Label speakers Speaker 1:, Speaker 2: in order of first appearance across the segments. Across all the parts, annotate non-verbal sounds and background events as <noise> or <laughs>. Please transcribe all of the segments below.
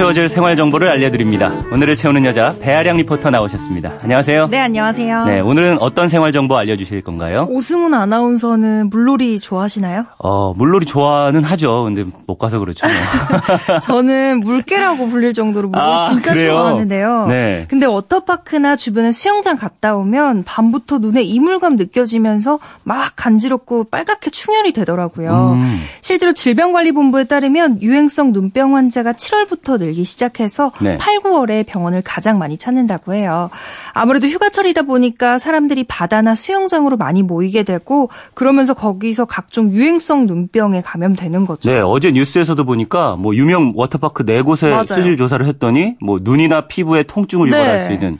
Speaker 1: 채워질 생활 정보를 알려드립니다. 오늘을 채우는 여자 배아량 리포터 나오셨습니다. 안녕하세요.
Speaker 2: 네, 안녕하세요.
Speaker 1: 네, 오늘은 어떤 생활 정보 알려주실 건가요?
Speaker 2: 오승훈 아나운서는 물놀이 좋아하시나요?
Speaker 1: 어, 물놀이 좋아는 하죠. 근데 못 가서 그렇죠. 뭐. <laughs>
Speaker 2: 저는 물개라고 불릴 정도로 물놀이
Speaker 1: 아,
Speaker 2: 진짜
Speaker 1: 그래요?
Speaker 2: 좋아하는데요.
Speaker 1: 네.
Speaker 2: 근데 워터파크나 주변에 수영장 갔다 오면 밤부터 눈에 이물감 느껴지면서 막 간지럽고 빨갛게 충혈이 되더라고요.
Speaker 1: 음.
Speaker 2: 실제로 질병관리본부에 따르면 유행성 눈병 환자가 7월부터 늘기 시작해서
Speaker 1: 네.
Speaker 2: 8, 9월에 병원을 가장 많이 찾는다고 해요. 아무래도 휴가철이다 보니까 사람들이 바다나 수영장으로 많이 모이게 되고 그러면서 거기서 각종 유행성 눈병에 감염되는 거죠.
Speaker 1: 네, 어제 뉴스에서도 보니까 뭐 유명 워터파크 네 곳에
Speaker 2: 맞아요.
Speaker 1: 수질 조사를 했더니 뭐 눈이나 피부에 통증을
Speaker 2: 네.
Speaker 1: 유발할 수 있는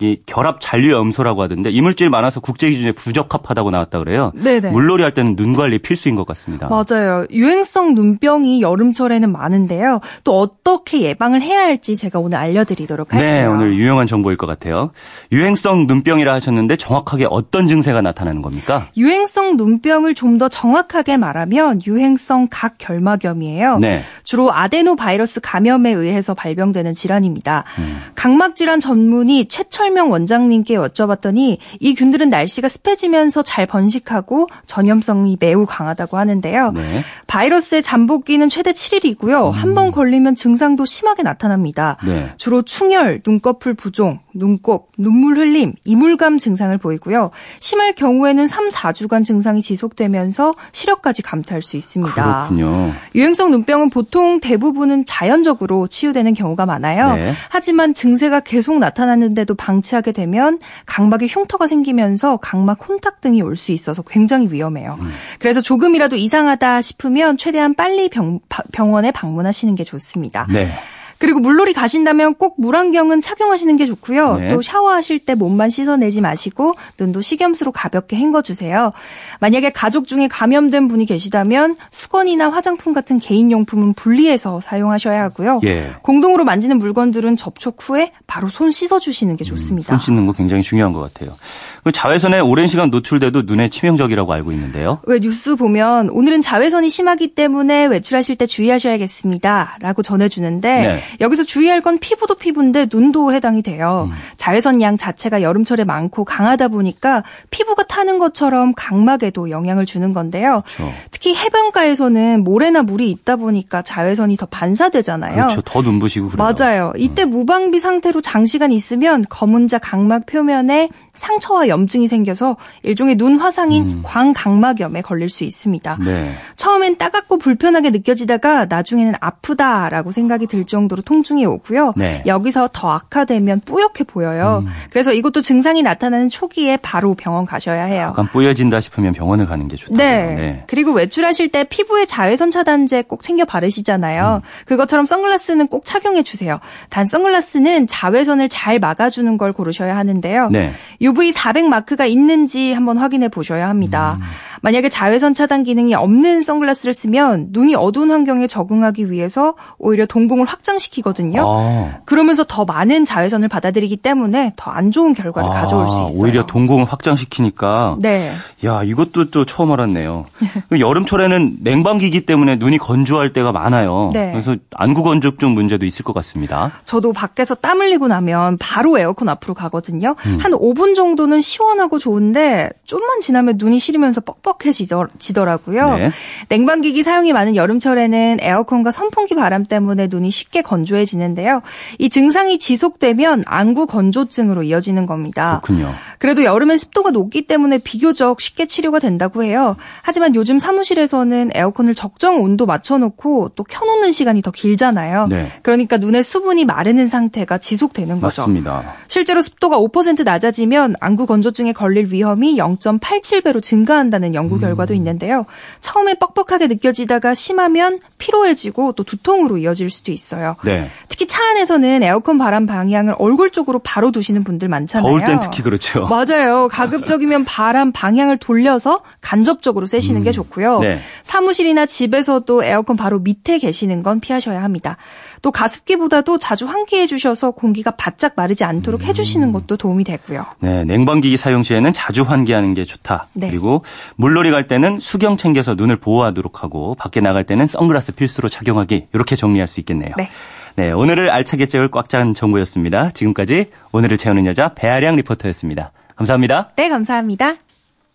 Speaker 1: 이 결합 잔류 염소라고 하던데 이물질이 많아서 국제 기준에 부적합하다고 나왔다 그래요.
Speaker 2: 네네.
Speaker 1: 물놀이 할 때는 눈 관리 필수인 것 같습니다.
Speaker 2: 맞아요. 유행성 눈병이 여름철에는 많은데요. 또 어떻게 예방을 해야 할지 제가 오늘 알려드리도록 할게요.
Speaker 1: 네, 오늘 유용한 정보일 것 같아요. 유행성 눈병이라 하셨는데 정확하게 어떤 증세가 나타나는 겁니까?
Speaker 2: 유행성 눈병을 좀 더 정확하게 말하면 유행성 각결막염이에요.
Speaker 1: 네.
Speaker 2: 주로 아데노 바이러스 감염에 의해서 발병되는 질환입니다.
Speaker 1: 음.
Speaker 2: 각막 질환 전문의 최철 명 원장님께 여쭤봤더니 이 균들은 날씨가 습해지면서 잘 번식하고 전염성이 매우 강하다고 하는데요.
Speaker 1: 네.
Speaker 2: 바이러스의 잠복기는 최대 7일이고요. 한번 걸리면 증상도 심하게 나타납니다.
Speaker 1: 네.
Speaker 2: 주로 충혈, 눈꺼풀 부종, 눈곱, 눈물 흘림, 이물감 증상을 보이고요. 심할 경우에는 3, 4주간 증상이 지속되면서 시력까지 감퇴할 수 있습니다.
Speaker 1: 그렇군요.
Speaker 2: 유행성 눈병은 보통 대부분은 자연적으로 치유되는 경우가 많아요.
Speaker 1: 네.
Speaker 2: 하지만 증세가 계속 나타나는데도 방 치하게 되면 각막에 흉터가 생기면서 각막 혼탁 등이 올 수 있어서 굉장히 위험해요.
Speaker 1: 음.
Speaker 2: 그래서 조금이라도 이상하다 싶으면 최대한 빨리 병, 바- 병원에 방문하시는 게 좋습니다.
Speaker 1: 네.
Speaker 2: 그리고 물놀이 가신다면 꼭 물안경은 착용하시는 게 좋고요.
Speaker 1: 네.
Speaker 2: 또 샤워하실 때 몸만 씻어내지 마시고 눈도 식염수로 가볍게 헹궈주세요. 만약에 가족 중에 감염된 분이 계시다면 수건이나 화장품 같은 개인용품은 분리해서 사용하셔야 하고요.
Speaker 1: 예.
Speaker 2: 공동으로 만지는 물건들은 접촉 후에 바로 손 씻어주시는 게 좋습니다.
Speaker 1: 손 씻는 거 굉장히 중요한 것 같아요. 그 자외선에 오랜 시간 노출돼도 눈에 치명적이라고 알고 있는데요.
Speaker 2: 왜 뉴스 보면 오늘은 자외선이 심하기 때문에 외출하실 때 주의하셔야겠습니다. 라고 전해주는데
Speaker 1: 네.
Speaker 2: 여기서 주의할 건 피부도 피부인데 눈도 해당이 돼요.
Speaker 1: 음.
Speaker 2: 자외선 양 자체가 여름철에 많고 강하다 보니까 피부가 타는 것처럼 각막에도 영향을 주는 건데요.
Speaker 1: 그렇죠.
Speaker 2: 특히 해변가에서는 모래나 물이 있다 보니까 자외선이 더 반사되잖아요.
Speaker 1: 그렇죠. 더 눈부시고 그래요.
Speaker 2: 맞아요. 이때 무방비 상태로 장시간 있으면 검은자 각막 표면에 상처와 염증이 생겨서 일종의 눈 화상인
Speaker 1: 음.
Speaker 2: 광각막염에 걸릴 수 있습니다.
Speaker 1: 네.
Speaker 2: 처음엔 따갑고 불편하게 느껴지다가 나중에는 아프다라고 생각이 들 정도로 통증이 오고요.
Speaker 1: 네.
Speaker 2: 여기서 더 악화되면 뿌옇게 보여요. 그래서 이것도 증상이 나타나는 초기에 바로 병원 가셔야 해요.
Speaker 1: 약간 뿌여진다 싶으면 병원을 가는 게 좋다고요.
Speaker 2: 네. 그리고 외 출하실 때 피부에 자외선 차단제 꼭 챙겨 바르시잖아요. 그것처럼 선글라스는 꼭 착용해 주세요. 단 선글라스는 자외선을 잘 막아주는 걸 고르셔야 하는데요.
Speaker 1: 네.
Speaker 2: UV 400 마크가 있는지 한번 확인해 보셔야 합니다. 만약에 자외선 차단 기능이 없는 선글라스를 쓰면 눈이 어두운 환경에 적응하기 위해서 오히려 동공을 확장시키거든요.
Speaker 1: 아.
Speaker 2: 그러면서 더 많은 자외선을 받아들이기 때문에 더 안 좋은 결과를
Speaker 1: 아,
Speaker 2: 가져올 수 있어요.
Speaker 1: 오히려 동공을 확장시키니까
Speaker 2: 네.
Speaker 1: 야, 이것도 또 처음 알았네요. 그 <laughs> 여름철에는 냉방기기 때문에 눈이 건조할 때가 많아요.
Speaker 2: 네.
Speaker 1: 그래서 안구 건조증 문제도 있을 것 같습니다.
Speaker 2: 저도 밖에서 땀 흘리고 나면 바로 에어컨 앞으로 가거든요.
Speaker 1: 음.
Speaker 2: 한 5분 정도는 시원하고 좋은데 좀만 지나면 눈이 시리면서 뻑뻑해지더라고요.
Speaker 1: 네.
Speaker 2: 냉방기기 사용이 많은 여름철에는 에어컨과 선풍기 바람 때문에 눈이 쉽게 건조해지는데요. 이 증상이 지속되면 안구 건조증으로 이어지는 겁니다.
Speaker 1: 그렇군요.
Speaker 2: 그래도 여름엔 습도가 높기 때문에 비교적 쉽게 치료가 된다고 해요. 하지만 요즘 사무실 에서는 에어컨을 적정 온도 맞춰놓고 또 켜놓는 시간이 더 길잖아요.
Speaker 1: 네.
Speaker 2: 그러니까 눈의 수분이 마르는 상태가 지속되는 거죠.
Speaker 1: 맞습니다.
Speaker 2: 실제로 습도가 5% 낮아지면 안구 건조증에 걸릴 위험이 0.87배로 증가한다는 연구
Speaker 1: 음.
Speaker 2: 결과도 있는데요. 처음에 뻑뻑하게 느껴지다가 심하면 피로해지고 또 두통으로 이어질 수도 있어요.
Speaker 1: 네.
Speaker 2: 특히 차 안에서는 에어컨 바람 방향을 얼굴 쪽으로 바로 두시는 분들 많잖아요.
Speaker 1: 더울 땐 특히 그렇죠.
Speaker 2: 맞아요. 가급적이면 바람 방향을 돌려서 간접적으로 쐬시는 게 좋고요.
Speaker 1: 네.
Speaker 2: 사무실이나 집에서도 에어컨 바로 밑에 계시는 건 피하셔야 합니다. 또 가습기보다도 자주 환기해 주셔서 공기가 바짝 마르지 않도록 해주시는 것도 도움이 되고요.
Speaker 1: 네, 냉방기기 사용 시에는 자주 환기하는 게 좋다.
Speaker 2: 네.
Speaker 1: 그리고 물놀이 갈 때는 수경 챙겨서 눈을 보호하도록 하고 밖에 나갈 때는 선글라스 필수로 착용하기. 이렇게 정리할 수 있겠네요.
Speaker 2: 네.
Speaker 1: 네, 오늘을 알차게 채울 꽉 찬 정보였습니다. 지금까지 오늘을 채우는 여자 배아량 리포터였습니다. 감사합니다.
Speaker 2: 네, 감사합니다.